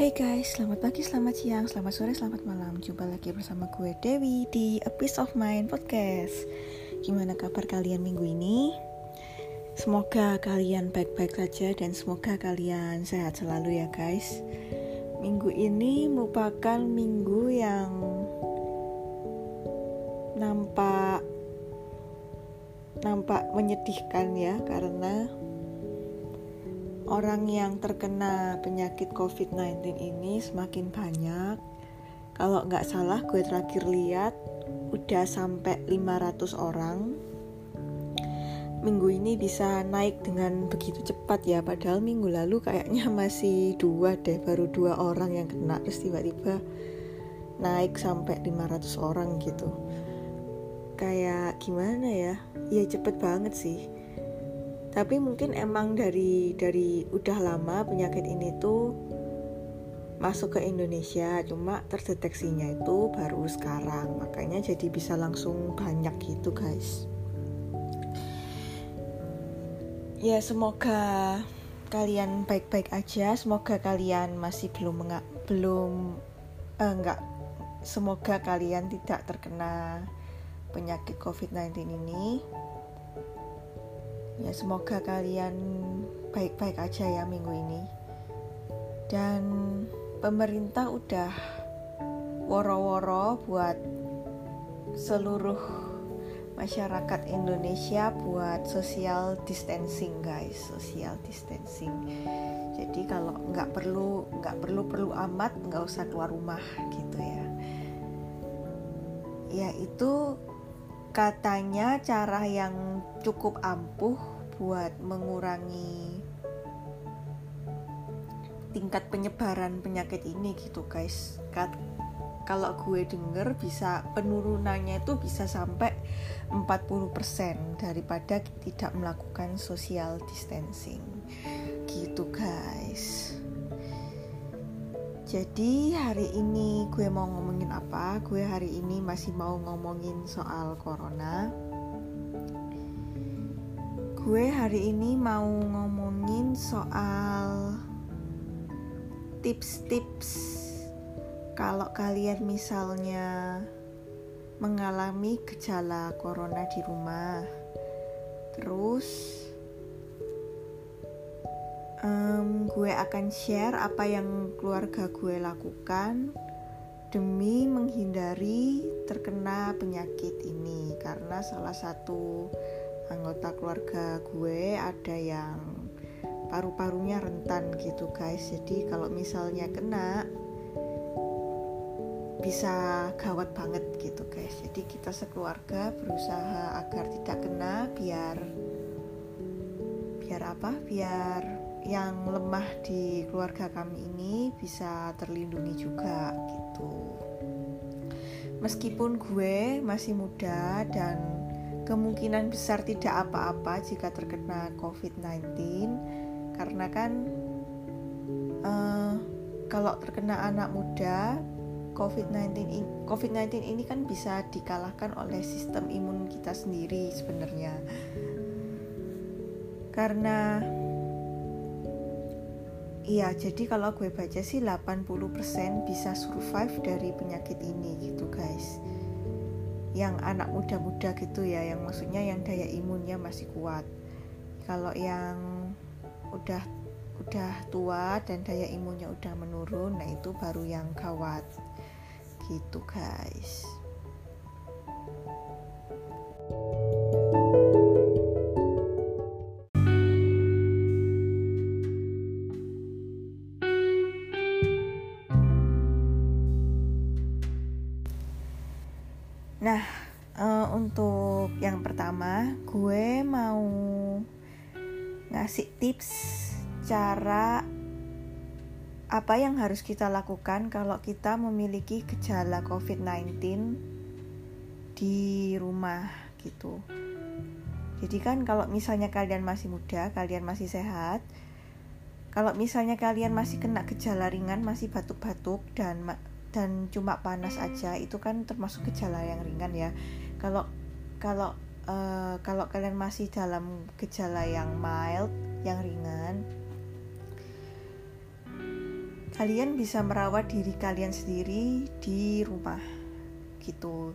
Hey guys, selamat pagi, selamat siang, selamat sore, selamat malam. Jumpa lagi bersama gue Dewi di A Piece of Mind Podcast. Gimana kabar kalian minggu ini? Semoga kalian baik-baik saja dan semoga kalian sehat selalu ya guys. Minggu ini merupakan minggu yang nampak nampak menyedihkan ya karena orang yang terkena penyakit COVID-19 ini semakin banyak. Kalau nggak salah gue terakhir lihat udah sampai 500 orang. Minggu ini bisa naik dengan begitu cepat ya, padahal minggu lalu kayaknya masih dua deh, baru dua orang yang kena, terus tiba-tiba naik sampai 500 orang gitu. Kayak gimana ya? Ya cepet banget sih tapi mungkin emang dari dari udah lama penyakit ini tuh masuk ke Indonesia cuma terdeteksinya itu baru sekarang. Makanya jadi bisa langsung banyak gitu guys. Ya semoga kalian baik-baik aja. Semoga kalian masih belum belum eh, enggak. Semoga kalian tidak terkena penyakit COVID-19 ini Ya semoga kalian baik-baik aja ya minggu ini. Dan pemerintah udah woro-woro buat seluruh masyarakat Indonesia buat social distancing guys, social distancing. Jadi kalau nggak perlu nggak perlu perlu amat nggak usah keluar rumah gitu ya. Ya itu katanya cara yang cukup ampuh buat mengurangi tingkat penyebaran penyakit ini gitu guys. Kat, kalau gue denger bisa penurunannya itu bisa sampai 40% daripada tidak melakukan social distancing. Gitu guys jadi hari ini gue mau ngomongin apa? Gue hari ini masih mau ngomongin soal corona. Gue hari ini mau ngomongin soal tips-tips kalau kalian misalnya mengalami gejala corona di rumah. Terus um, gue akan share apa yang keluarga gue lakukan demi menghindari terkena penyakit ini. Karena salah satu anggota keluarga gue ada yang paru-parunya rentan gitu guys. Jadi kalau misalnya kena bisa gawat banget gitu guys. Jadi kita sekeluarga berusaha agar tidak kena biar biar apa? Biar yang lemah di keluarga kami ini bisa terlindungi juga gitu. Meskipun gue masih muda dan kemungkinan besar tidak apa-apa jika terkena COVID-19 karena kan uh, kalau terkena anak muda COVID-19 COVID-19 ini kan bisa dikalahkan oleh sistem imun kita sendiri sebenarnya. Karena Iya, jadi kalau gue baca sih 80% bisa survive dari penyakit ini gitu guys. Yang anak muda-muda gitu ya, yang maksudnya yang daya imunnya masih kuat. Kalau yang udah udah tua dan daya imunnya udah menurun, nah itu baru yang gawat. Gitu guys. Harus kita lakukan kalau kita memiliki gejala COVID-19 di rumah gitu. Jadi kan kalau misalnya kalian masih muda, kalian masih sehat, kalau misalnya kalian masih kena gejala ringan, masih batuk-batuk dan dan cuma panas aja itu kan termasuk gejala yang ringan ya kalau kalau uh, kalau kalian masih dalam gejala yang mild yang ringan kalian bisa merawat diri kalian sendiri di rumah gitu.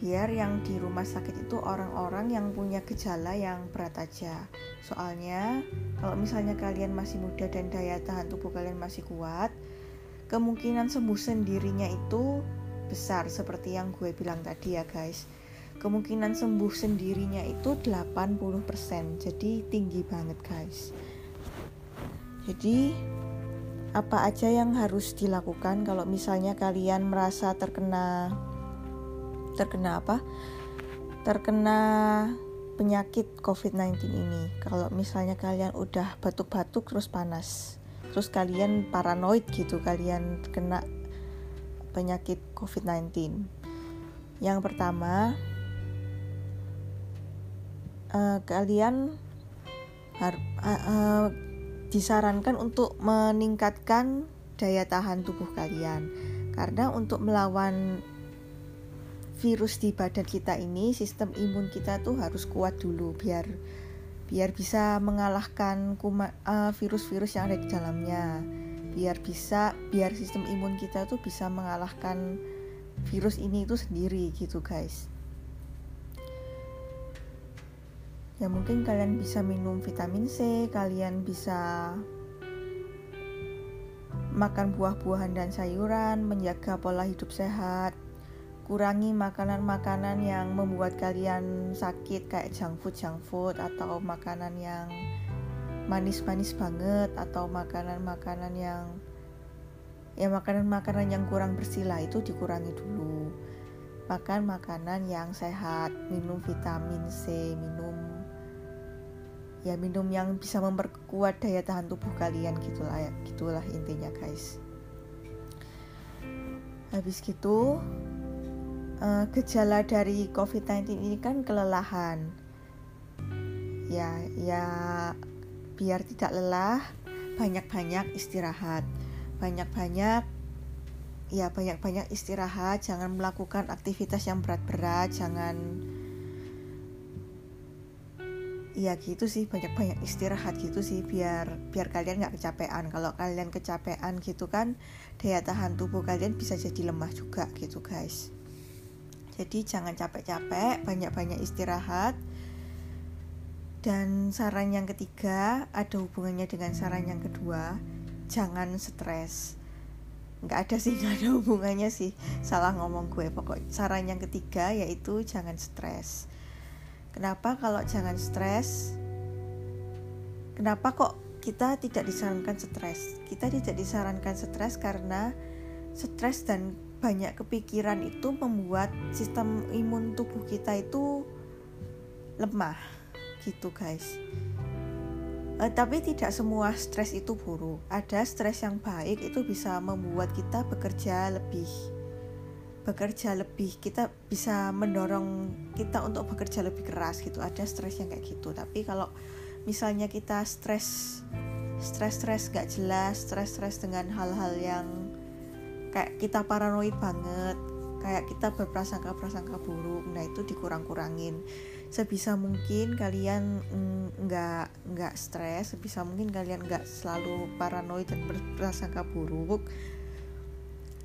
Biar yang di rumah sakit itu orang-orang yang punya gejala yang berat aja. Soalnya kalau misalnya kalian masih muda dan daya tahan tubuh kalian masih kuat kemungkinan sembuh sendirinya itu besar seperti yang gue bilang tadi ya guys. Kemungkinan sembuh sendirinya itu 80% jadi tinggi banget guys. Jadi apa aja yang harus dilakukan kalau misalnya kalian merasa terkena terkena apa? Terkena penyakit COVID-19 ini. Kalau misalnya kalian udah batuk-batuk terus panas, terus kalian paranoid gitu, kalian kena penyakit COVID-19. Yang pertama, uh, kalian har uh, uh, disarankan untuk meningkatkan daya tahan tubuh kalian. Karena untuk melawan virus di badan kita ini sistem imun kita tuh harus kuat dulu biar biar bisa mengalahkan eh, virus-virus uh, yang ada di dalamnya biar bisa biar sistem imun kita tuh bisa mengalahkan virus ini itu sendiri gitu guys ya mungkin kalian bisa minum vitamin C kalian bisa makan buah-buahan dan sayuran menjaga pola hidup sehat kurangi makanan-makanan yang membuat kalian sakit kayak junk food junk food atau makanan yang manis-manis banget atau makanan-makanan yang ya makanan-makanan yang kurang bersih lah itu dikurangi dulu. Makan makanan yang sehat minum vitamin C minum ya minum yang bisa memperkuat daya tahan tubuh kalian gitulah ya gitulah intinya guys habis gitu uh, gejala dari COVID-19 ini kan kelelahan. Ya, ya biar tidak lelah, banyak-banyak istirahat. Banyak-banyak ya banyak-banyak istirahat, jangan melakukan aktivitas yang berat-berat, jangan ya gitu sih banyak-banyak istirahat gitu sih biar biar kalian nggak kecapean kalau kalian kecapean gitu kan daya tahan tubuh kalian bisa jadi lemah juga gitu guys jadi jangan capek-capek, banyak-banyak istirahat. Dan saran yang ketiga ada hubungannya dengan saran yang kedua, jangan stres. Nggak ada sih, nggak ada hubungannya sih. Salah ngomong gue. Pokok saran yang ketiga yaitu jangan stres. Kenapa kalau jangan stres? Kenapa kok kita tidak disarankan stres? Kita tidak disarankan stres karena stres dan banyak kepikiran itu membuat sistem imun tubuh kita itu lemah gitu guys uh, tapi tidak semua stres itu buruk ada stres yang baik itu bisa membuat kita bekerja lebih bekerja lebih kita bisa mendorong kita untuk bekerja lebih keras gitu. Ada stres yang kayak gitu. Tapi kalau misalnya kita stres stres stres gak jelas stres stres dengan hal-hal yang kayak kita paranoid banget kayak kita berprasangka-prasangka buruk nah itu dikurang-kurangin. Sebisa mungkin kalian mm, nggak mm, nggak stres sebisa mungkin kalian nggak selalu paranoid dan berprasangka buruk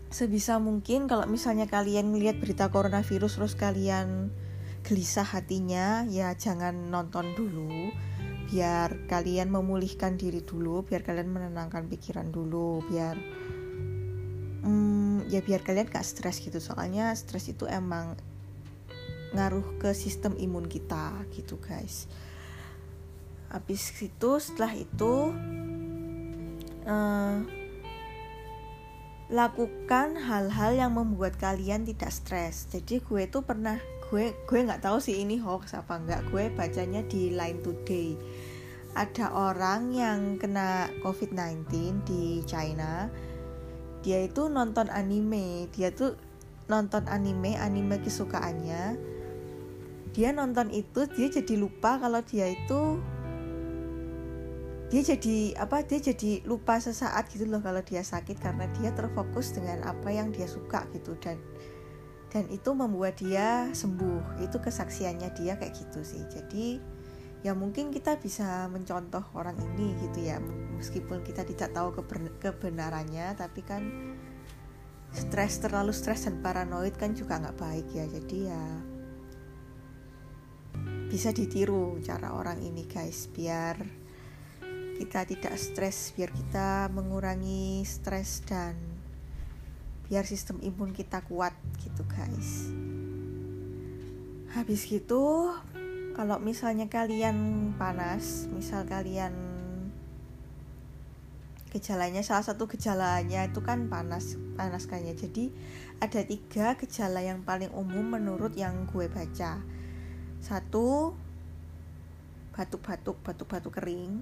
sebisa mungkin kalau misalnya kalian melihat berita coronavirus terus kalian gelisah hatinya ya jangan nonton dulu. Biar kalian memulihkan diri dulu biar kalian menenangkan pikiran dulu biar hmm, ya biar kalian gak stres gitu. Soalnya stres itu emang ngaruh ke sistem imun kita gitu guys. Habis itu setelah itu uh, lakukan hal-hal yang membuat kalian tidak stres. Jadi gue tuh pernah gue gue nggak tahu sih ini hoax apa enggak gue bacanya di Line Today. Ada orang yang kena COVID-19 di China. Dia itu nonton anime. Dia tuh nonton anime anime kesukaannya. Dia nonton itu dia jadi lupa kalau dia itu dia jadi apa dia jadi lupa sesaat gitu loh kalau dia sakit karena dia terfokus dengan apa yang dia suka gitu. Dan dan itu membuat dia sembuh. Itu kesaksiannya dia kayak gitu sih. Jadi ya mungkin kita bisa mencontoh orang ini gitu ya. Meskipun kita tidak tahu kebenarannya tapi kan stres terlalu stres dan paranoid kan juga nggak baik ya. Jadi ya bisa ditiru cara orang ini guys. Biar kita tidak stres biar kita mengurangi stres dan biar sistem imun kita kuat gitu guys. Habis gitu kalau misalnya kalian panas misal kalian gejalanya salah satu gejalanya itu kan panas panas kayaknya jadi ada tiga gejala yang paling umum menurut yang gue baca. Satu batuk-batuk batuk-batuk kering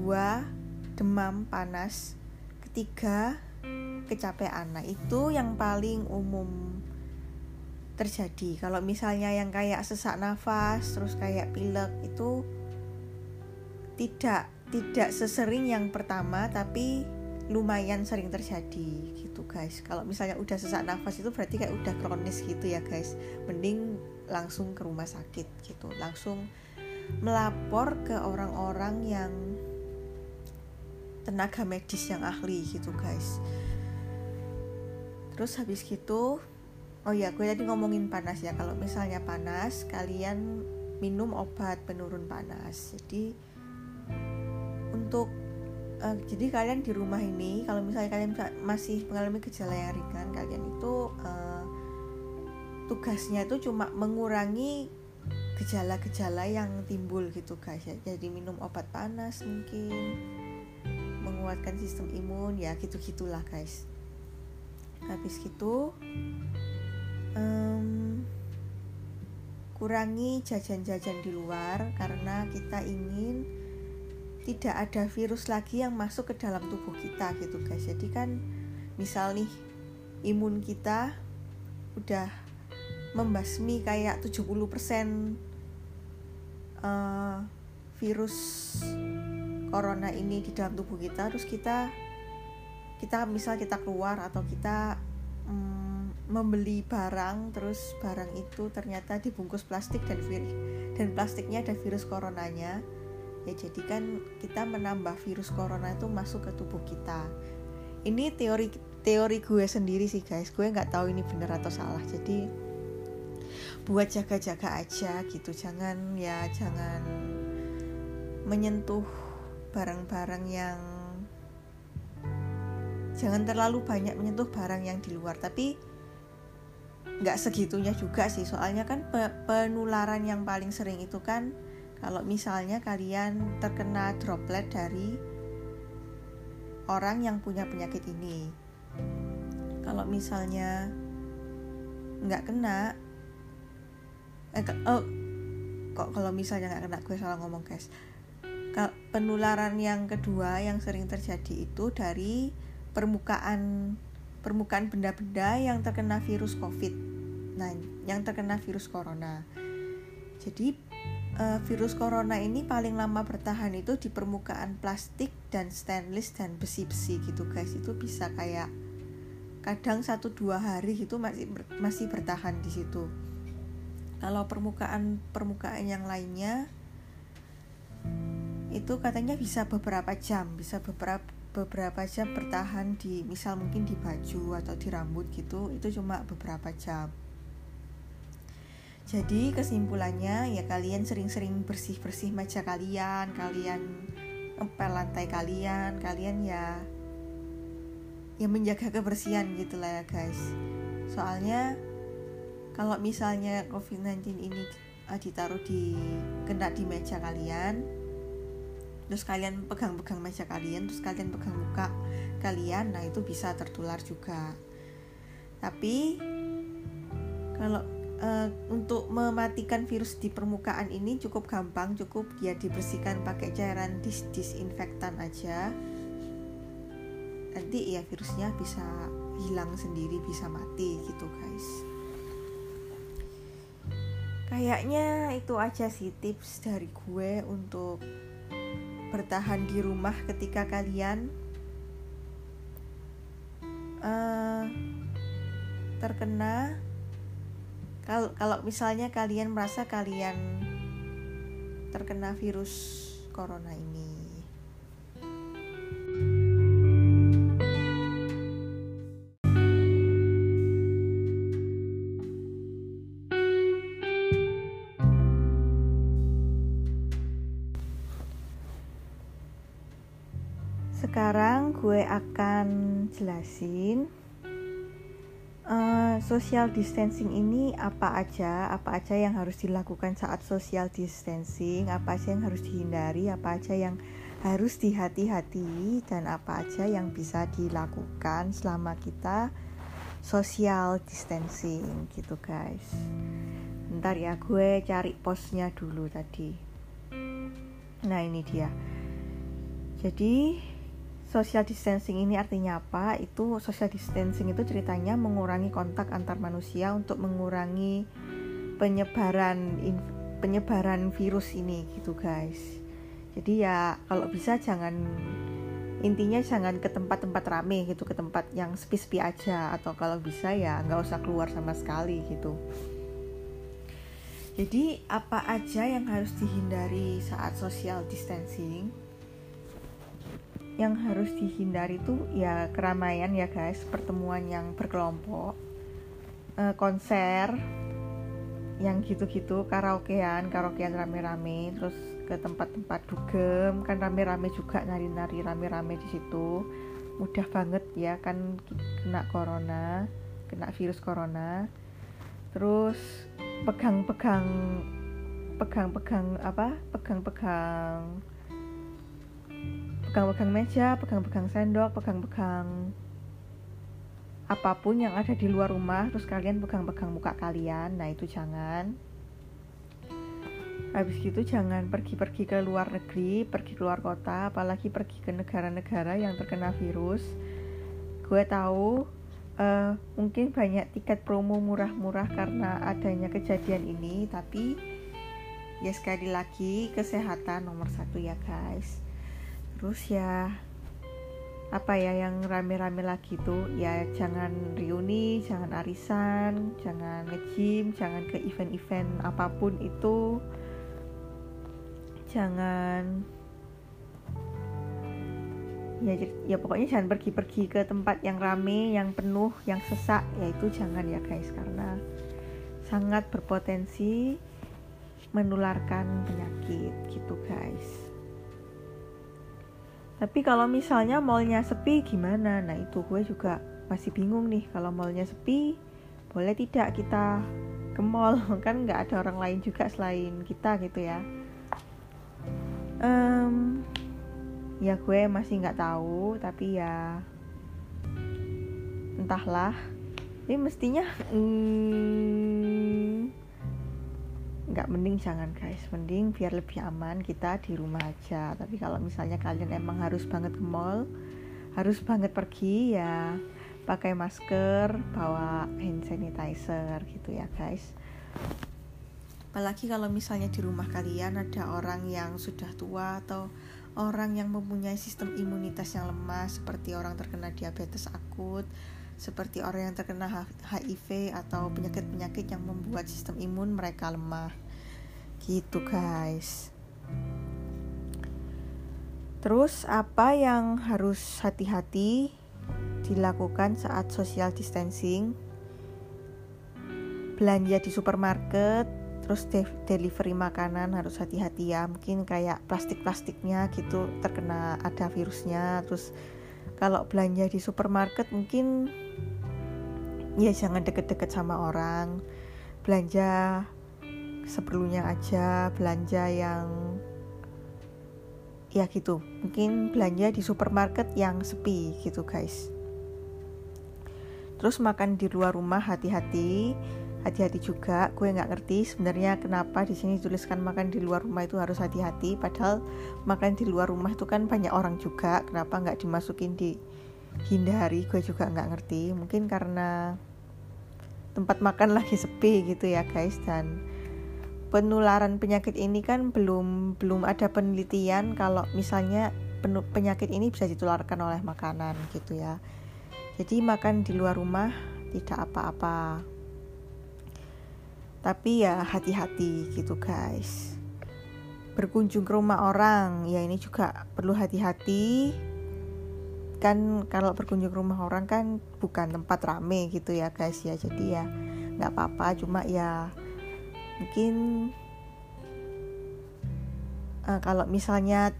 dua demam panas ketiga kecapean nah itu yang paling umum terjadi. Kalau misalnya yang kayak sesak nafas, terus kayak pilek itu tidak tidak sesering yang pertama tapi lumayan sering terjadi gitu guys. Kalau misalnya udah sesak nafas itu berarti kayak udah kronis gitu ya guys. Mending langsung ke rumah sakit gitu. Langsung melapor ke orang-orang yang tenaga medis yang ahli gitu guys. Terus habis gitu Oh ya, gue tadi ngomongin panas ya. Kalau misalnya panas, kalian minum obat penurun panas. Jadi untuk uh, jadi kalian di rumah ini, kalau misalnya kalian masih mengalami gejala yang ringan, kalian itu uh, tugasnya itu cuma mengurangi gejala-gejala yang timbul gitu guys ya. Jadi minum obat panas mungkin menguatkan sistem imun ya gitu-gitulah guys. Habis gitu um, kurangi jajan-jajan di luar karena kita ingin tidak ada virus lagi yang masuk ke dalam tubuh kita gitu guys jadi kan misal nih imun kita udah membasmi kayak 70% uh, virus corona ini di dalam tubuh kita terus kita kita misal kita keluar atau kita um, membeli barang terus barang itu ternyata dibungkus plastik dan virus dan plastiknya ada virus coronanya ya jadi kan kita menambah virus corona itu masuk ke tubuh kita. Ini teori teori gue sendiri sih guys. Gue nggak tahu ini benar atau salah. Jadi buat jaga-jaga aja gitu. Jangan ya jangan menyentuh barang-barang yang jangan terlalu banyak menyentuh barang yang di luar tapi nggak segitunya juga sih. Soalnya kan pe penularan yang paling sering itu kan kalau misalnya kalian terkena droplet dari orang yang punya penyakit ini. Kalau misalnya nggak kena eh, oh kok kalau misalnya nggak kena gue salah ngomong guys penularan yang kedua yang sering terjadi itu dari permukaan permukaan benda-benda yang terkena virus COVID nah yang terkena virus corona. Jadi uh, virus corona ini paling lama bertahan itu di permukaan plastik dan stainless dan besi-besi gitu guys. Itu bisa kayak kadang satu dua hari gitu masih masih bertahan di situ. Kalau permukaan permukaan yang lainnya itu katanya bisa beberapa jam, bisa beberapa beberapa jam bertahan di misal mungkin di baju atau di rambut gitu itu cuma beberapa jam jadi kesimpulannya ya kalian sering-sering bersih-bersih meja kalian, kalian empel lantai kalian, kalian ya ya menjaga kebersihan gitu lah ya guys. Soalnya kalau misalnya COVID-19 ini uh, ditaruh di kena di meja kalian, terus kalian pegang-pegang meja kalian, terus kalian pegang muka kalian, nah itu bisa tertular juga. Tapi kalau uh, untuk mematikan virus di permukaan ini cukup gampang, cukup dia dibersihkan pakai cairan dis disinfektan aja. Nanti ya virusnya bisa hilang sendiri, bisa mati gitu guys. Kayaknya itu aja sih tips dari gue untuk bertahan di rumah ketika kalian uh, terkena kalau kalau misalnya kalian merasa kalian terkena virus corona ini. Jelasin uh, social distancing ini apa aja, apa aja yang harus dilakukan saat social distancing, apa aja yang harus dihindari, apa aja yang harus dihati-hati dan apa aja yang bisa dilakukan selama kita social distancing gitu guys. Ntar ya gue cari posnya dulu tadi. Nah ini dia. Jadi social distancing ini artinya apa? Itu social distancing itu ceritanya mengurangi kontak antar manusia untuk mengurangi penyebaran penyebaran virus ini gitu guys. Jadi ya kalau bisa jangan intinya jangan ke tempat-tempat rame gitu, ke tempat yang sepi-sepi aja atau kalau bisa ya nggak usah keluar sama sekali gitu. Jadi apa aja yang harus dihindari saat social distancing? Yang harus dihindari itu ya keramaian ya guys. Pertemuan yang berkelompok uh, konser yang gitu-gitu karaokean karaokean rame-rame terus ke tempat-tempat dugem. Kan rame-rame juga nari-nari rame-rame di situ. Mudah banget ya kan kena corona kena virus corona. Terus pegang-pegang pegang-pegang apa? Pegang-pegang pegang-pegang meja, pegang-pegang sendok, pegang-pegang apa pun yang ada di luar rumah, terus kalian pegang-pegang muka kalian. Nah, itu jangan. Habis gitu jangan pergi-pergi ke luar negeri, pergi ke luar kota, apalagi pergi ke negara-negara yang terkena virus. Gue tahu uh, mungkin banyak tiket promo murah-murah karena adanya kejadian ini, tapi ya sekali lagi kesehatan nomor satu ya guys terus ya apa ya yang rame-rame lagi tuh ya jangan reuni, jangan arisan, jangan nge-gym, jangan ke event-event apa pun itu. Jangan ya ya pokoknya jangan pergi-pergi ke tempat yang rame, yang penuh, yang sesak, ya itu jangan ya guys karena sangat berpotensi menularkan penyakit gitu guys. Tapi kalau misalnya mallnya sepi gimana? Nah itu gue juga masih bingung nih kalau mallnya sepi boleh tidak kita ke mall kan nggak ada orang lain juga selain kita gitu ya. Um, ya gue masih nggak tahu tapi ya entahlah. Ini mestinya hmm, nggak mending jangan guys mending biar lebih aman kita di rumah aja. Tapi kalau misalnya kalian emang harus banget ke mall harus banget pergi ya pakai masker bawa hand sanitizer gitu ya guys. Apalagi kalau misalnya di rumah kalian ada orang yang sudah tua atau orang yang mempunyai sistem imunitas yang lemah seperti orang terkena diabetes akut seperti orang yang terkena HIV atau penyakit-penyakit yang membuat sistem imun mereka lemah. Gitu, guys. Terus apa yang harus hati-hati dilakukan saat social distancing? Belanja di supermarket, terus de delivery makanan harus hati-hati ya. Mungkin kayak plastik-plastiknya gitu terkena ada virusnya, terus kalau belanja di supermarket mungkin ya jangan deket-deket sama orang. Belanja seperlunya aja belanja yang ya gitu. Mungkin belanja di supermarket yang sepi gitu guys. Terus makan di luar rumah hati-hati hati-hati juga gue nggak ngerti sebenarnya kenapa di sini tuliskan makan di luar rumah itu harus hati-hati padahal makan di luar rumah itu kan banyak orang juga. Kenapa nggak dimasukin di hindari? Gue juga nggak ngerti. Mungkin karena tempat makan lagi sepi gitu ya guys dan penularan penyakit ini kan belum belum ada penelitian kalau misalnya penyakit ini bisa ditularkan oleh makanan gitu ya. Jadi makan di luar rumah tidak apa-apa tapi ya hati-hati gitu guys. Berkunjung ke rumah orang ya ini juga perlu hati-hati. Kan kalau berkunjung ke rumah orang kan bukan tempat rame gitu ya guys ya. Jadi ya nggak apa-apa cuma ya mungkin uh, kalau misalnya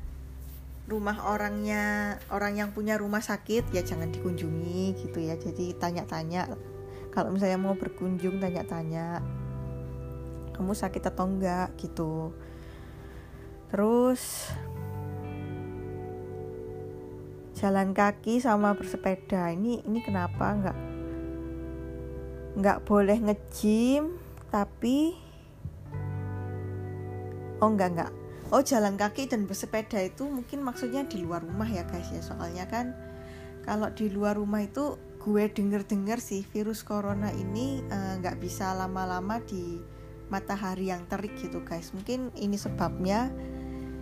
rumah orangnya orang yang punya rumah sakit ya jangan dikunjungi gitu ya. Jadi tanya-tanya kalau misalnya mau berkunjung tanya-tanya kamu sakit atau enggak gitu. Terus jalan kaki sama bersepeda. Ini ini kenapa enggak nggak boleh ngejim tapi oh enggak enggak. Oh jalan kaki dan bersepeda itu mungkin maksudnya di luar rumah ya guys ya. Soalnya kan kalau di luar rumah itu gue denger-dengar sih virus corona ini eh, nggak uh, bisa lama-lama di matahari yang terik gitu guys. Mungkin ini sebabnya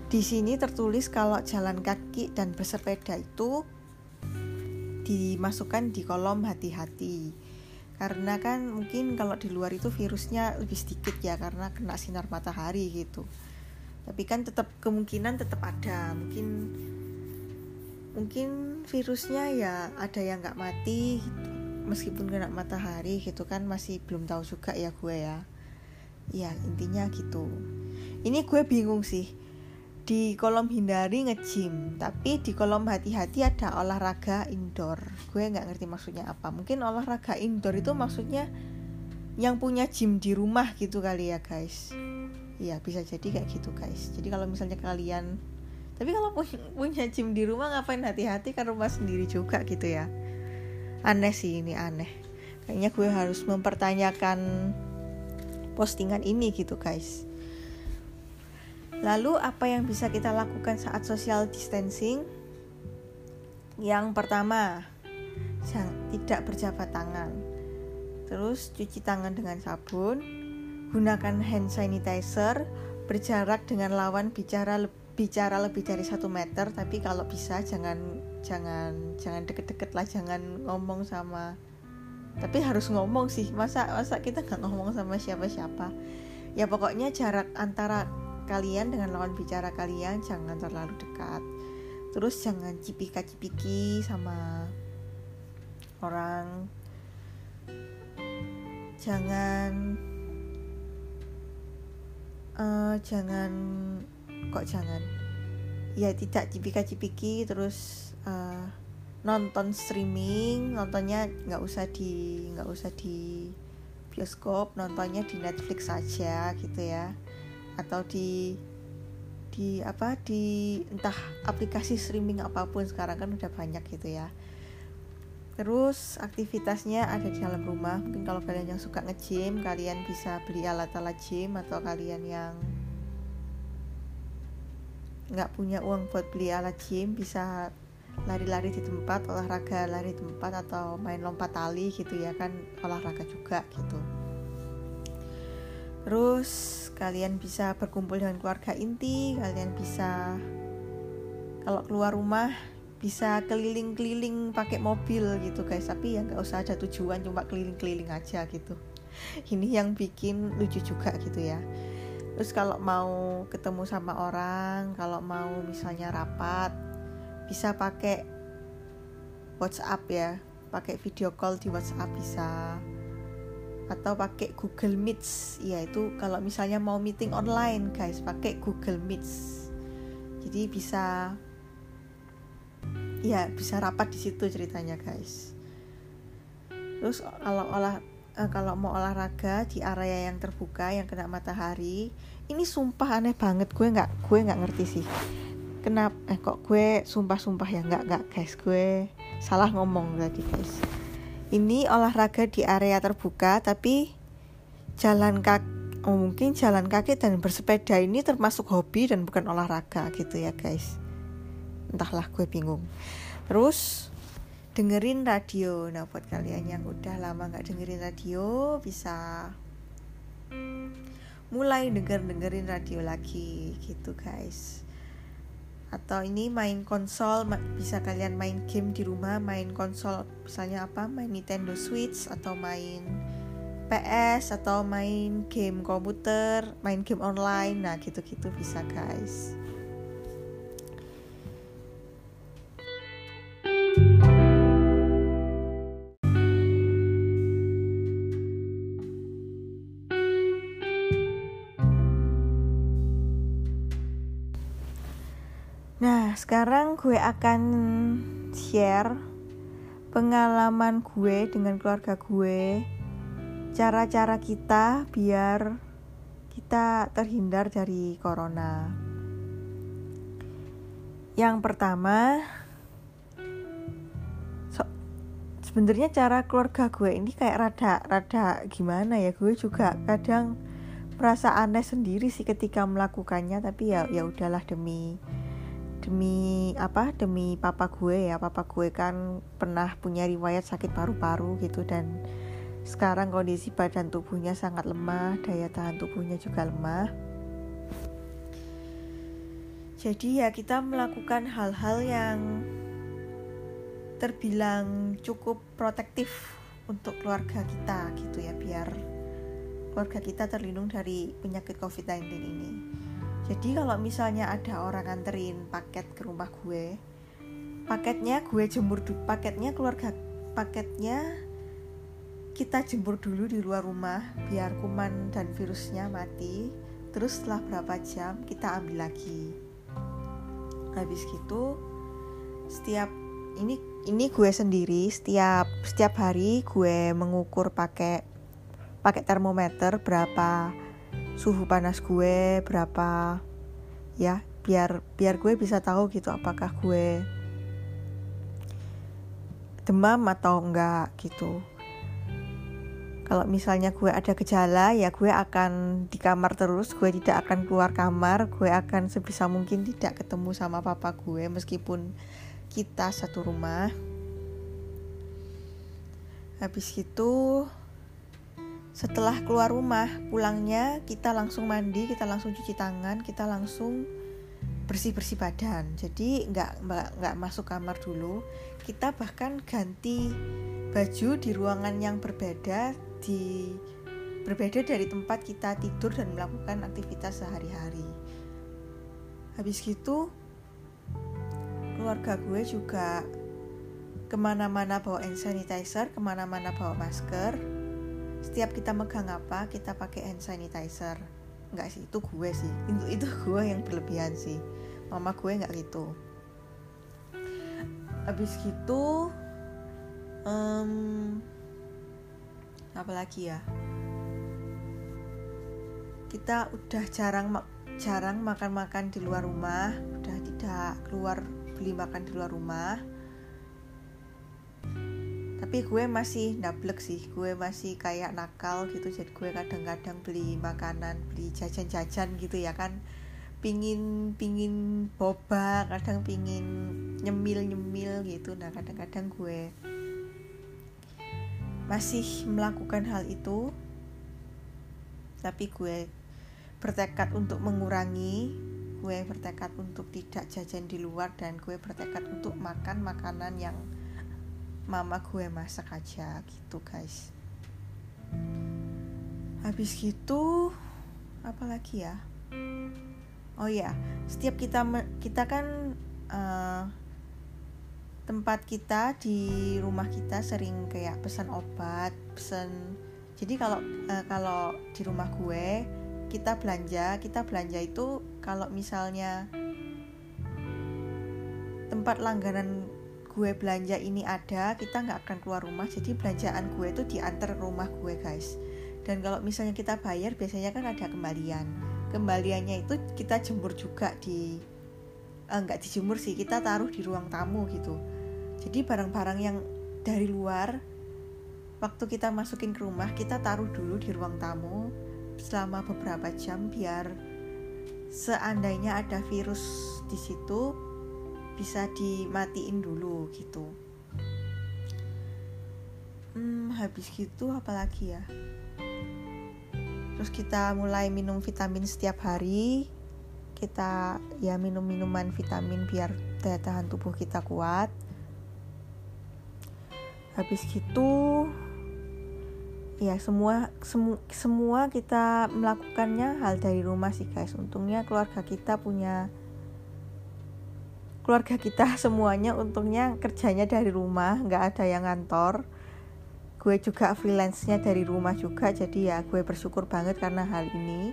di sini tertulis kalau jalan kaki dan bersepeda itu dimasukkan di kolom hati-hati. Karena kan mungkin kalau di luar itu virusnya lebih sedikit ya karena kena sinar matahari gitu. Tapi kan tetap kemungkinan tetap ada. Mungkin mungkin virusnya ya ada yang nggak mati gitu. meskipun kena matahari gitu kan masih belum tahu juga ya gue ya ya intinya gitu. Ini gue bingung sih. Di kolom hindari ngejim tapi di kolom hati-hati ada olahraga indoor. Gue nggak ngerti maksudnya apa. Mungkin olahraga indoor itu maksudnya yang punya gym di rumah gitu kali ya guys. Ya bisa jadi kayak gitu guys. Jadi kalau misalnya kalian tapi kalau punya, punya gym di rumah ngapain hati-hati kan rumah sendiri juga gitu ya? Aneh sih ini aneh. Kayaknya gue harus mempertanyakan postingan ini gitu guys. Lalu apa yang bisa kita lakukan saat social distancing? Yang pertama tidak berjabat tangan. Terus cuci tangan dengan sabun gunakan hand sanitizer, berjarak dengan lawan bicara le bicara lebih dari satu meter, tapi kalau bisa jangan jangan jangan deket-deket lah, jangan ngomong sama tapi harus ngomong sih masa masa kita nggak ngomong sama siapa-siapa? Ya pokoknya jarak antara kalian dengan lawan bicara kalian jangan terlalu dekat. Terus jangan cipika-cipiki sama orang. Jangan uh, jangan kok jangan? Ya tidak cipika-cipiki terus uh, nonton streaming nontonnya nggak usah di nggak usah di bioskop nontonnya di Netflix saja gitu ya atau di di apa di entah aplikasi streaming apa pun sekarang kan udah banyak gitu ya Terus aktivitasnya ada di dalam rumah. Mungkin kalau kalian yang suka nge-gym, kalian bisa beli alat-alat gym atau kalian yang nggak punya uang buat beli alat gym bisa lari-lari di tempat, olahraga lari tempat atau main lompat tali gitu ya kan olahraga juga gitu. Terus kalian bisa berkumpul dengan keluarga inti, kalian bisa kalau keluar rumah bisa keliling-keliling pakai mobil gitu guys. Tapi ya nggak usah ada tujuan cuma keliling-keliling aja gitu. Ini yang bikin lucu juga gitu ya. Terus kalau mau ketemu sama orang kalau mau misalnya rapat bisa pakai WhatsApp ya. Pakai video call di WhatsApp bisa. Atau pakai Google Meet ya itu kalau misalnya mau meeting online guys pakai Google Meet jadi bisa ya bisa rapat di situ ceritanya guys. Terus kalau olah eh, kalau mau olahraga di area yang terbuka yang kena matahari ini sumpah aneh banget gue nggak gue nggak ngerti sih kenapa eh kok gue sumpah sumpah ya? Nggak nggak guys. Gue salah ngomong tadi guys. Ini olahraga di area terbuka tapi jalan kaki oh, mungkin jalan kaki dan bersepeda ini termasuk hobi dan bukan olahraga gitu ya guys. Entahlah gue bingung. Terus dengerin radio. Nah buat kalian yang udah lama nggak dengerin radio bisa mulai denger dengerin radio lagi gitu guys atau ini main konsol bisa kalian main game di rumah main konsol misalnya apa main Nintendo Switch atau main PS atau main game komputer, main game online. Nah, gitu-gitu bisa, guys. Sekarang gue akan share pengalaman gue dengan keluarga gue, cara-cara kita biar kita terhindar dari corona. Yang pertama, so, sebenarnya cara keluarga gue ini kayak rada-rada gimana ya? Gue juga kadang merasa aneh sendiri sih ketika melakukannya, tapi ya ya udahlah demi demi apa demi papa gue ya papa gue kan pernah punya riwayat sakit paru-paru gitu dan sekarang kondisi badan tubuhnya sangat lemah daya tahan tubuhnya juga lemah jadi ya kita melakukan hal-hal yang terbilang cukup protektif untuk keluarga kita gitu ya biar keluarga kita terlindung dari penyakit COVID-19 ini. Jadi kalau misalnya ada orang nganterin paket ke rumah gue, paketnya gue jemur dulu, paketnya keluarga paketnya kita jemur dulu di luar rumah biar kuman dan virusnya mati. Terus setelah berapa jam kita ambil lagi. Habis gitu setiap ini ini gue sendiri setiap setiap hari gue mengukur pakai pakai termometer berapa suhu panas gue berapa ya biar biar gue bisa tahu gitu apakah gue demam atau enggak gitu. Kalau misalnya gue ada gejala ya gue akan di kamar terus gue tidak akan keluar kamar gue akan sebisa mungkin tidak ketemu sama papa gue meskipun kita satu rumah. Habis itu setelah keluar rumah pulangnya kita langsung mandi kita langsung cuci tangan kita langsung bersih bersih badan. Jadi nggak nggak masuk kamar dulu. Kita bahkan ganti baju di ruangan yang berbeda di berbeda dari tempat kita tidur dan melakukan aktivitas sehari-hari. Habis gitu keluarga gue juga ke mana-mana bawa hand sanitizer ke mana-mana bawa masker setiap kita megang apa kita pakai hand sanitizer. Enggak sih itu gue sih. Itu itu gue yang berlebihan sih. Mama gue nggak gitu. Habis gitu um, apa lagi ya? Kita udah jarang jarang makan-makan di luar rumah. Udah tidak keluar beli makan di luar rumah tapi gue masih ndablek sih gue masih kayak nakal gitu. Jadi gue kadang-kadang beli makanan beli jajan-jajan gitu ya kan. Pingin pingin boba kadang pingin nyemil nyemil gitu. Nah kadang-kadang gue masih melakukan hal itu. Tapi gue bertekad untuk mengurangi gue bertekad untuk tidak jajan di luar dan gue bertekad untuk makan makanan yang mama gue masak aja gitu guys. Habis gitu apa lagi ya? Oh ya setiap kita kita kan uh, tempat kita di rumah kita sering kayak pesan obat pesan jadi kalau uh, kalau di rumah gue kita belanja kita belanja itu kalau misalnya tempat langganan gue belanja ini ada kita nggak akan keluar rumah. Jadi belanjaan gue itu diantar rumah gue guys. Dan kalau misalnya kita bayar biasanya kan ada kembalian. Kembaliannya itu kita jemur juga di eh, nggak dijemur sih kita taruh di ruang tamu gitu. Jadi barang-barang yang dari luar waktu kita masukin ke rumah kita taruh dulu di ruang tamu selama beberapa jam biar seandainya ada virus di situ bisa dimatiin dulu gitu. Hmm, habis gitu apalagi ya? Terus kita mulai minum vitamin setiap hari. Kita ya minum minuman vitamin biar daya tahan tubuh kita kuat. Habis gitu ya semua semu, semua kita melakukannya hal dari rumah sih guys. Untungnya keluarga kita punya keluarga kita semuanya untungnya kerjanya dari rumah nggak ada yang ngantor. Gue juga freelance-nya dari rumah juga jadi ya gue bersyukur banget karena hal ini.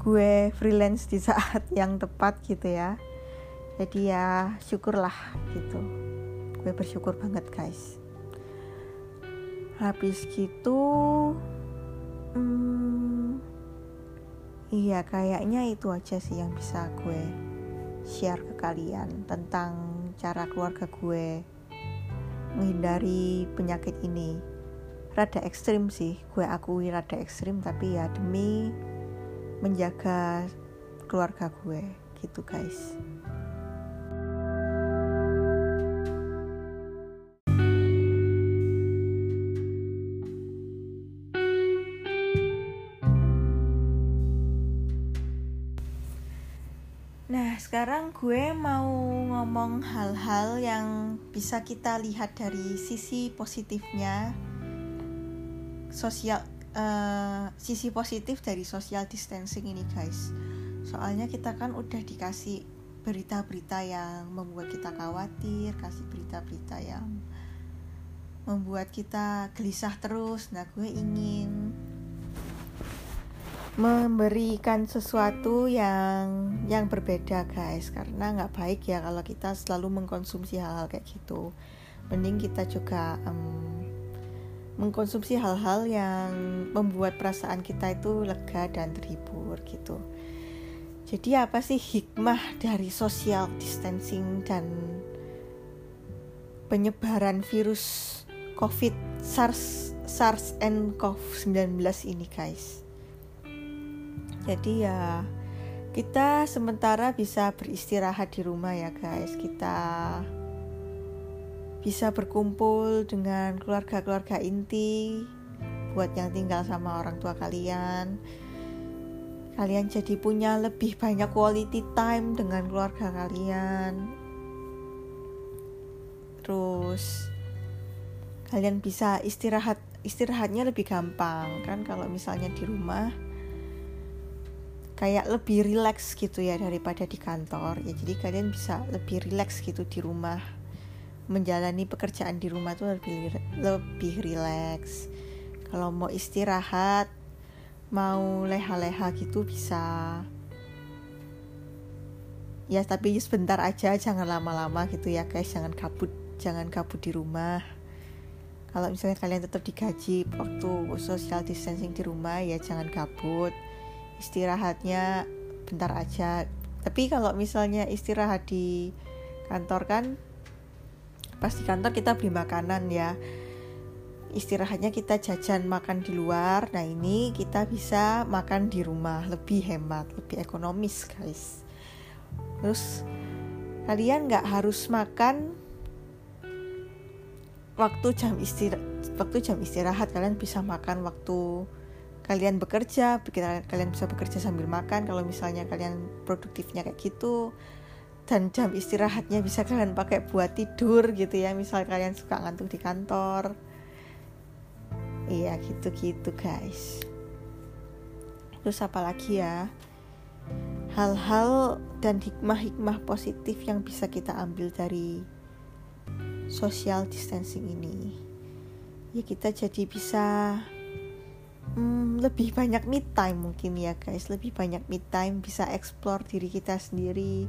Gue freelance di saat yang tepat gitu ya. Jadi ya syukurlah gitu. Gue bersyukur banget guys. Habis gitu hmm, iya kayaknya itu aja sih yang bisa gue share ke kalian tentang cara keluarga gue menghindari penyakit ini. Rada ekstrim sih gue akui rada ekstrim tapi ya demi menjaga keluarga gue gitu guys sekarang gue mau ngomong hal-hal yang bisa kita lihat dari sisi positifnya sosial uh, sisi positif dari social distancing ini, guys. Soalnya kita kan udah dikasih berita-berita yang membuat kita khawatir, kasih berita-berita yang membuat kita gelisah terus. Nah, gue ingin memberikan sesuatu yang yang berbeda guys. Karena nggak baik ya kalau kita selalu mengkonsumsi hal-hal kayak gitu. Mending kita juga um, mengkonsumsi hal-hal yang membuat perasaan kita itu lega dan terhibur gitu. Jadi apa sih hikmah dari social distancing dan penyebaran virus COVID SARS SARS and CoV-19 ini guys jadi ya kita sementara bisa beristirahat di rumah ya guys. Kita bisa berkumpul dengan keluarga-keluarga inti buat yang tinggal sama orang tua kalian. Kalian jadi punya lebih banyak quality time dengan keluarga kalian. Terus kalian bisa istirahat istirahatnya lebih gampang. Kan kalau misalnya di rumah kayak lebih rileks gitu ya daripada di kantor. Ya jadi kalian bisa lebih rileks gitu di rumah. Menjalani pekerjaan di rumah tuh lebih lebih rileks kalau mau istirahat mau leha-leha gitu bisa. Ya tapi sebentar aja jangan lama-lama gitu ya guys. Jangan kabut jangan kabut di rumah. Kalau misalnya kalian tetap digaji waktu social distancing di rumah ya jangan kabut istirahatnya bentar aja. Tapi kalau misalnya istirahat di kantor kan pasti kantor kita beli makanan ya. Istirahatnya kita jajan makan di luar. Nah ini kita bisa makan di rumah. Lebih hemat lebih ekonomis guys. Terus kalian nggak harus makan waktu jam istirahat waktu jam istirahat. Kalian bisa makan waktu kalian bekerja, kalian bisa bekerja sambil makan kalau misalnya kalian produktifnya kayak gitu. Dan jam istirahatnya bisa kalian pakai buat tidur gitu ya misal kalian suka ngantuk di kantor. Iya gitu-gitu guys. Terus apa lagi ya? Hal-hal dan hikmah-hikmah positif yang bisa kita ambil dari social distancing ini. Ya kita jadi bisa hmm, lebih banyak me time mungkin ya guys. Lebih banyak me time bisa explore diri kita sendiri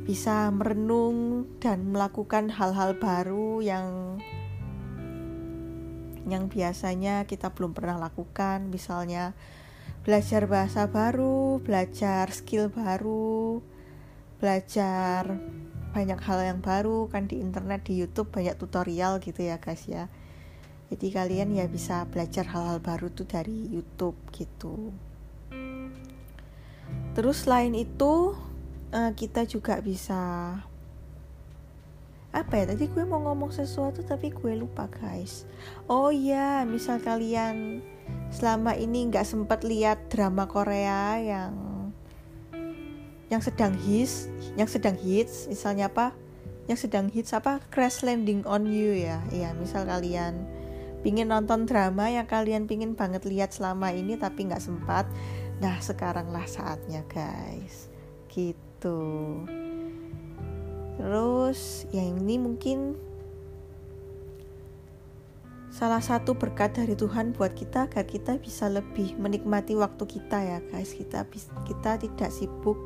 bisa merenung dan melakukan hal-hal baru yang yang biasanya kita belum pernah lakukan. Misalnya belajar bahasa baru belajar skill baru belajar banyak hal yang baru. Kan di internet di YouTube banyak tutorial gitu ya guys ya jadi kalian ya bisa belajar hal-hal baru tuh dari YouTube gitu. Terus selain itu uh, kita juga bisa apa ya tadi gue mau ngomong sesuatu tapi gue lupa guys. Oh ya misal kalian selama ini nggak sempat lihat drama Korea yang yang sedang hits yang sedang hits misalnya apa? Yang sedang hits apa? Crash landing on you ya. Iya misal kalian pingin nonton drama yang kalian pingin banget lihat selama ini tapi nggak sempat. Nah sekaranglah saatnya guys. Gitu. Terus yang ini mungkin salah satu berkat dari Tuhan buat kita agar kita bisa lebih menikmati waktu kita ya guys. Kita kita tidak sibuk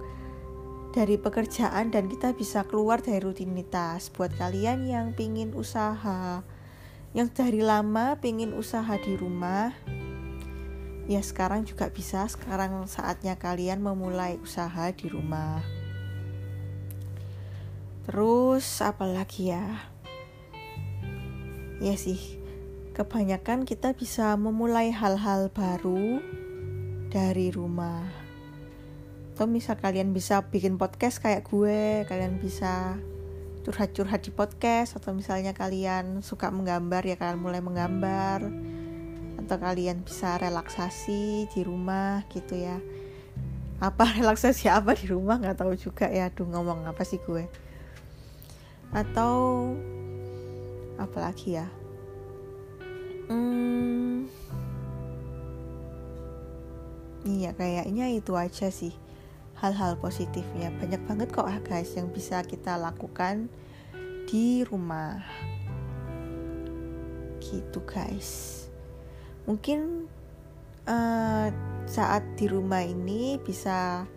dari pekerjaan dan kita bisa keluar dari rutinitas. Buat kalian yang pingin usaha yang dari lama pingin usaha di rumah ya sekarang juga bisa. Sekarang saatnya kalian memulai usaha di rumah. Terus apalagi ya? Ya sih kebanyakan kita bisa memulai hal-hal baru dari rumah. Atau misal kalian bisa bikin podcast kayak gue, kalian bisa curhat-curhat di podcast atau misalnya kalian suka menggambar ya kalian mulai menggambar. Atau kalian bisa relaksasi di rumah gitu ya. Apa relaksasi apa di rumah nggak tahu juga ya. Aduh ngomong apa sih gue? Atau apalagi ya? Hmm, iya kayaknya itu aja sih hal-hal positifnya. Banyak banget kok ah guys yang bisa kita lakukan di rumah. Gitu guys. Mungkin uh, saat di rumah ini bisa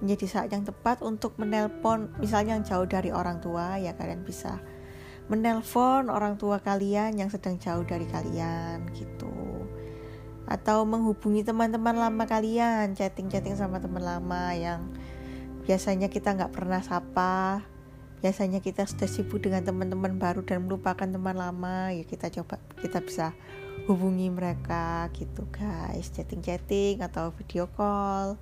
menjadi saat yang tepat untuk menelpon misalnya yang jauh dari orang tua ya kalian bisa menelpon orang tua kalian yang sedang jauh dari kalian gitu atau menghubungi teman-teman lama kalian chatting-chatting sama teman lama yang biasanya kita nggak pernah sapa. Biasanya kita sudah sibuk dengan teman-teman baru dan melupakan teman lama ya kita coba kita bisa hubungi mereka gitu guys. Chatting-chatting atau video call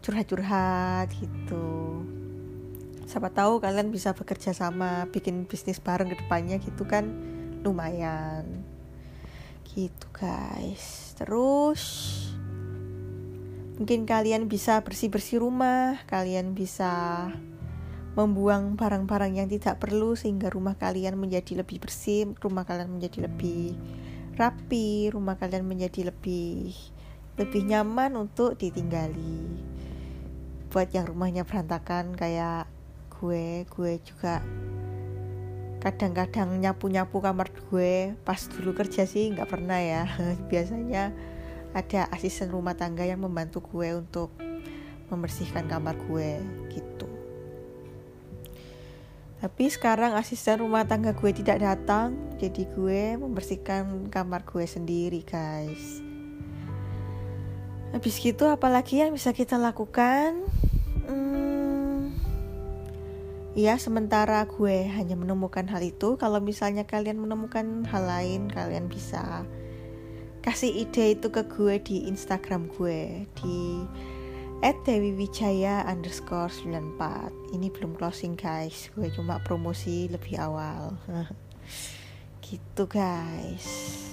curhat-curhat gitu. Siapa tahu kalian bisa bekerja sama bikin bisnis bareng ke depannya gitu kan. Lumayan. Gitu guys terus. Mungkin kalian bisa bersih-bersih rumah kalian bisa membuang barang-barang yang tidak perlu sehingga rumah kalian menjadi lebih bersih rumah kalian menjadi lebih rapi rumah kalian menjadi lebih lebih nyaman untuk ditinggali. Buat yang rumahnya berantakan kayak gue gue juga kadang-kadang nyapu-nyapu kamar gue. Pas dulu kerja sih nggak pernah ya. Biasanya ada asisten rumah tangga yang membantu gue untuk membersihkan kamar gue gitu. Tapi sekarang asisten rumah tangga gue tidak datang jadi gue membersihkan kamar gue sendiri guys. Habis gitu apalagi yang bisa kita lakukan Ya, sementara gue hanya menemukan hal itu. Kalau misalnya kalian menemukan hal lain, kalian bisa kasih ide itu ke gue di Instagram gue di @dewiwijaya underscore 94 Ini belum closing guys, gue cuma promosi lebih awal. gitu guys.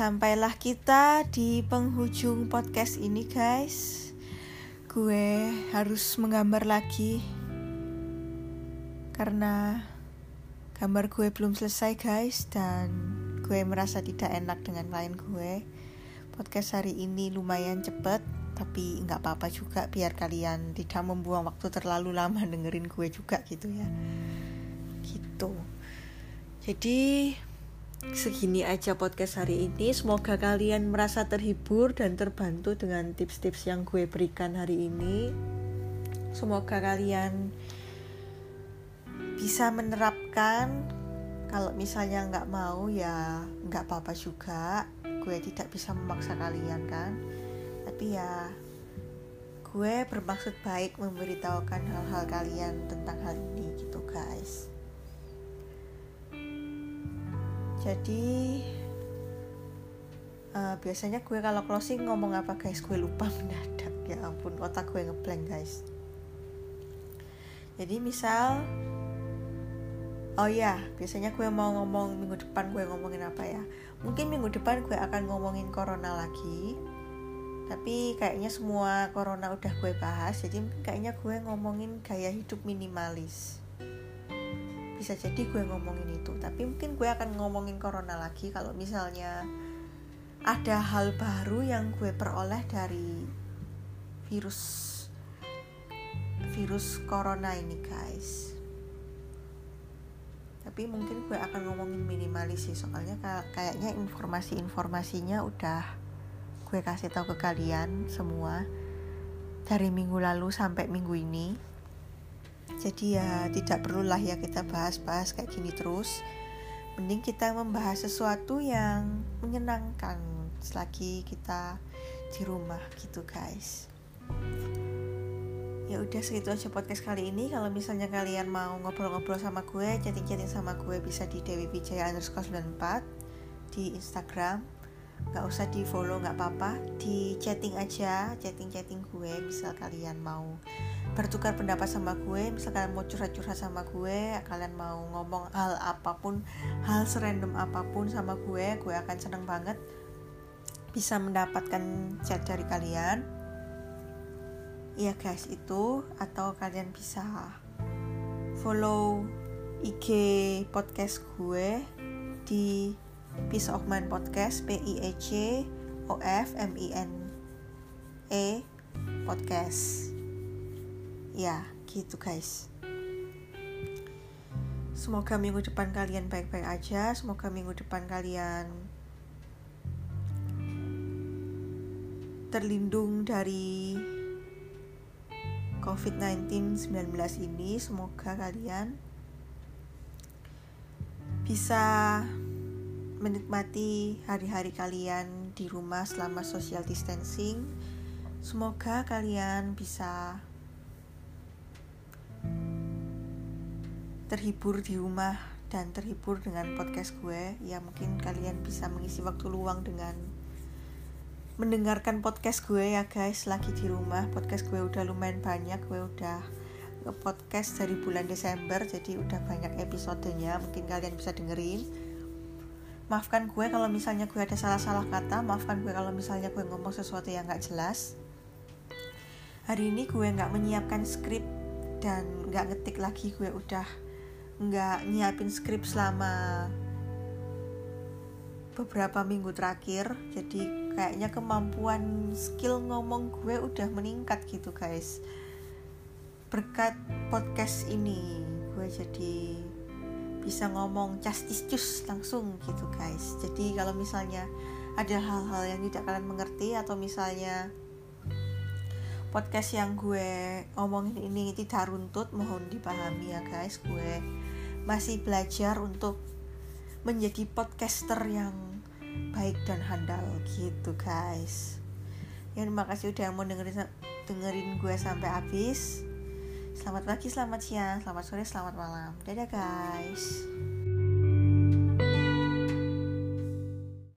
Sampailah kita di penghujung podcast ini guys. Gue harus menggambar lagi Karena gambar gue belum selesai guys Dan gue merasa tidak enak dengan klien gue. Podcast hari ini lumayan cepet Tapi nggak apa-apa juga biar kalian tidak membuang waktu terlalu lama dengerin gue juga gitu ya. Gitu. Jadi segini aja podcast hari ini. Semoga kalian merasa terhibur dan terbantu dengan tips-tips yang gue berikan hari ini. Semoga kalian bisa menerapkan. Kalau misalnya nggak mau ya nggak apa-apa juga. Gue tidak bisa memaksa kalian kan. Tapi ya gue bermaksud baik memberitahukan hal-hal kalian tentang hal ini gitu guys jadi uh, biasanya gue kalau closing ngomong apa guys? Gue lupa mendadak. Ya ampun otak gue ngeblank guys. Jadi misal oh ya biasanya gue mau ngomong minggu depan gue ngomongin apa ya? Mungkin minggu depan gue akan ngomongin corona lagi. Tapi kayaknya semua corona udah gue bahas jadi kayaknya gue ngomongin gaya hidup minimalis bisa jadi gue ngomongin itu. Tapi mungkin gue akan ngomongin corona lagi kalau misalnya ada hal baru yang gue peroleh dari virus virus corona ini guys. Tapi mungkin gue akan ngomongin minimalis sih soalnya kayaknya informasi-informasinya udah gue kasih tahu ke kalian semua dari minggu lalu sampai minggu ini jadi ya tidak perlulah ya kita bahas-bahas kayak gini terus. Mending kita membahas sesuatu yang menyenangkan selagi kita di rumah gitu guys. Ya udah segitu aja podcast kali ini. Kalau misalnya kalian mau ngobrol-ngobrol sama gue chatting-chatting sama gue bisa di Dewi Wijaya underscore 94 di Instagram. Nggak usah di follow nggak apa-apa. Di chatting aja chatting chatting gue misal kalian mau bertukar pendapat sama gue misal kalian mau curhat-curhat sama gue kalian mau ngomong hal apa pun hal serandom apa pun sama gue gue akan seneng banget bisa mendapatkan chat dari kalian. Ya guys itu. Atau kalian bisa follow IG podcast gue di Peace of Mind Podcast P I E C O F M I N E Podcast ya gitu guys. Semoga minggu depan kalian baik-baik aja. Semoga minggu depan kalian terlindung dari COVID-19 19 ini. Semoga kalian bisa menikmati hari-hari kalian di rumah selama social distancing. Semoga kalian bisa terhibur di rumah dan terhibur dengan podcast gue. Ya mungkin kalian bisa mengisi waktu luang dengan mendengarkan podcast gue ya guys lagi di rumah. Podcast gue udah lumayan banyak, gue udah nge-podcast dari bulan Desember jadi udah banyak episodenya. Mungkin kalian bisa dengerin maafkan gue kalau misalnya gue ada salah-salah kata maafkan gue kalau misalnya gue ngomong sesuatu yang gak jelas hari ini gue nggak menyiapkan skrip dan nggak ngetik lagi gue udah nggak nyiapin skrip selama beberapa minggu terakhir jadi kayaknya kemampuan skill ngomong gue udah meningkat gitu guys. Berkat podcast ini gue jadi bisa ngomong cus langsung gitu guys. Jadi kalau misalnya ada hal-hal yang tidak kalian mengerti atau misalnya podcast yang gue omongin ini tidak runtut mohon dipahami ya guys gue masih belajar untuk menjadi podcaster yang baik dan handal gitu guys ya terima kasih udah mau dengerin dengerin gue sampai habis Selamat pagi, selamat siang, selamat sore, selamat malam. Dadah guys.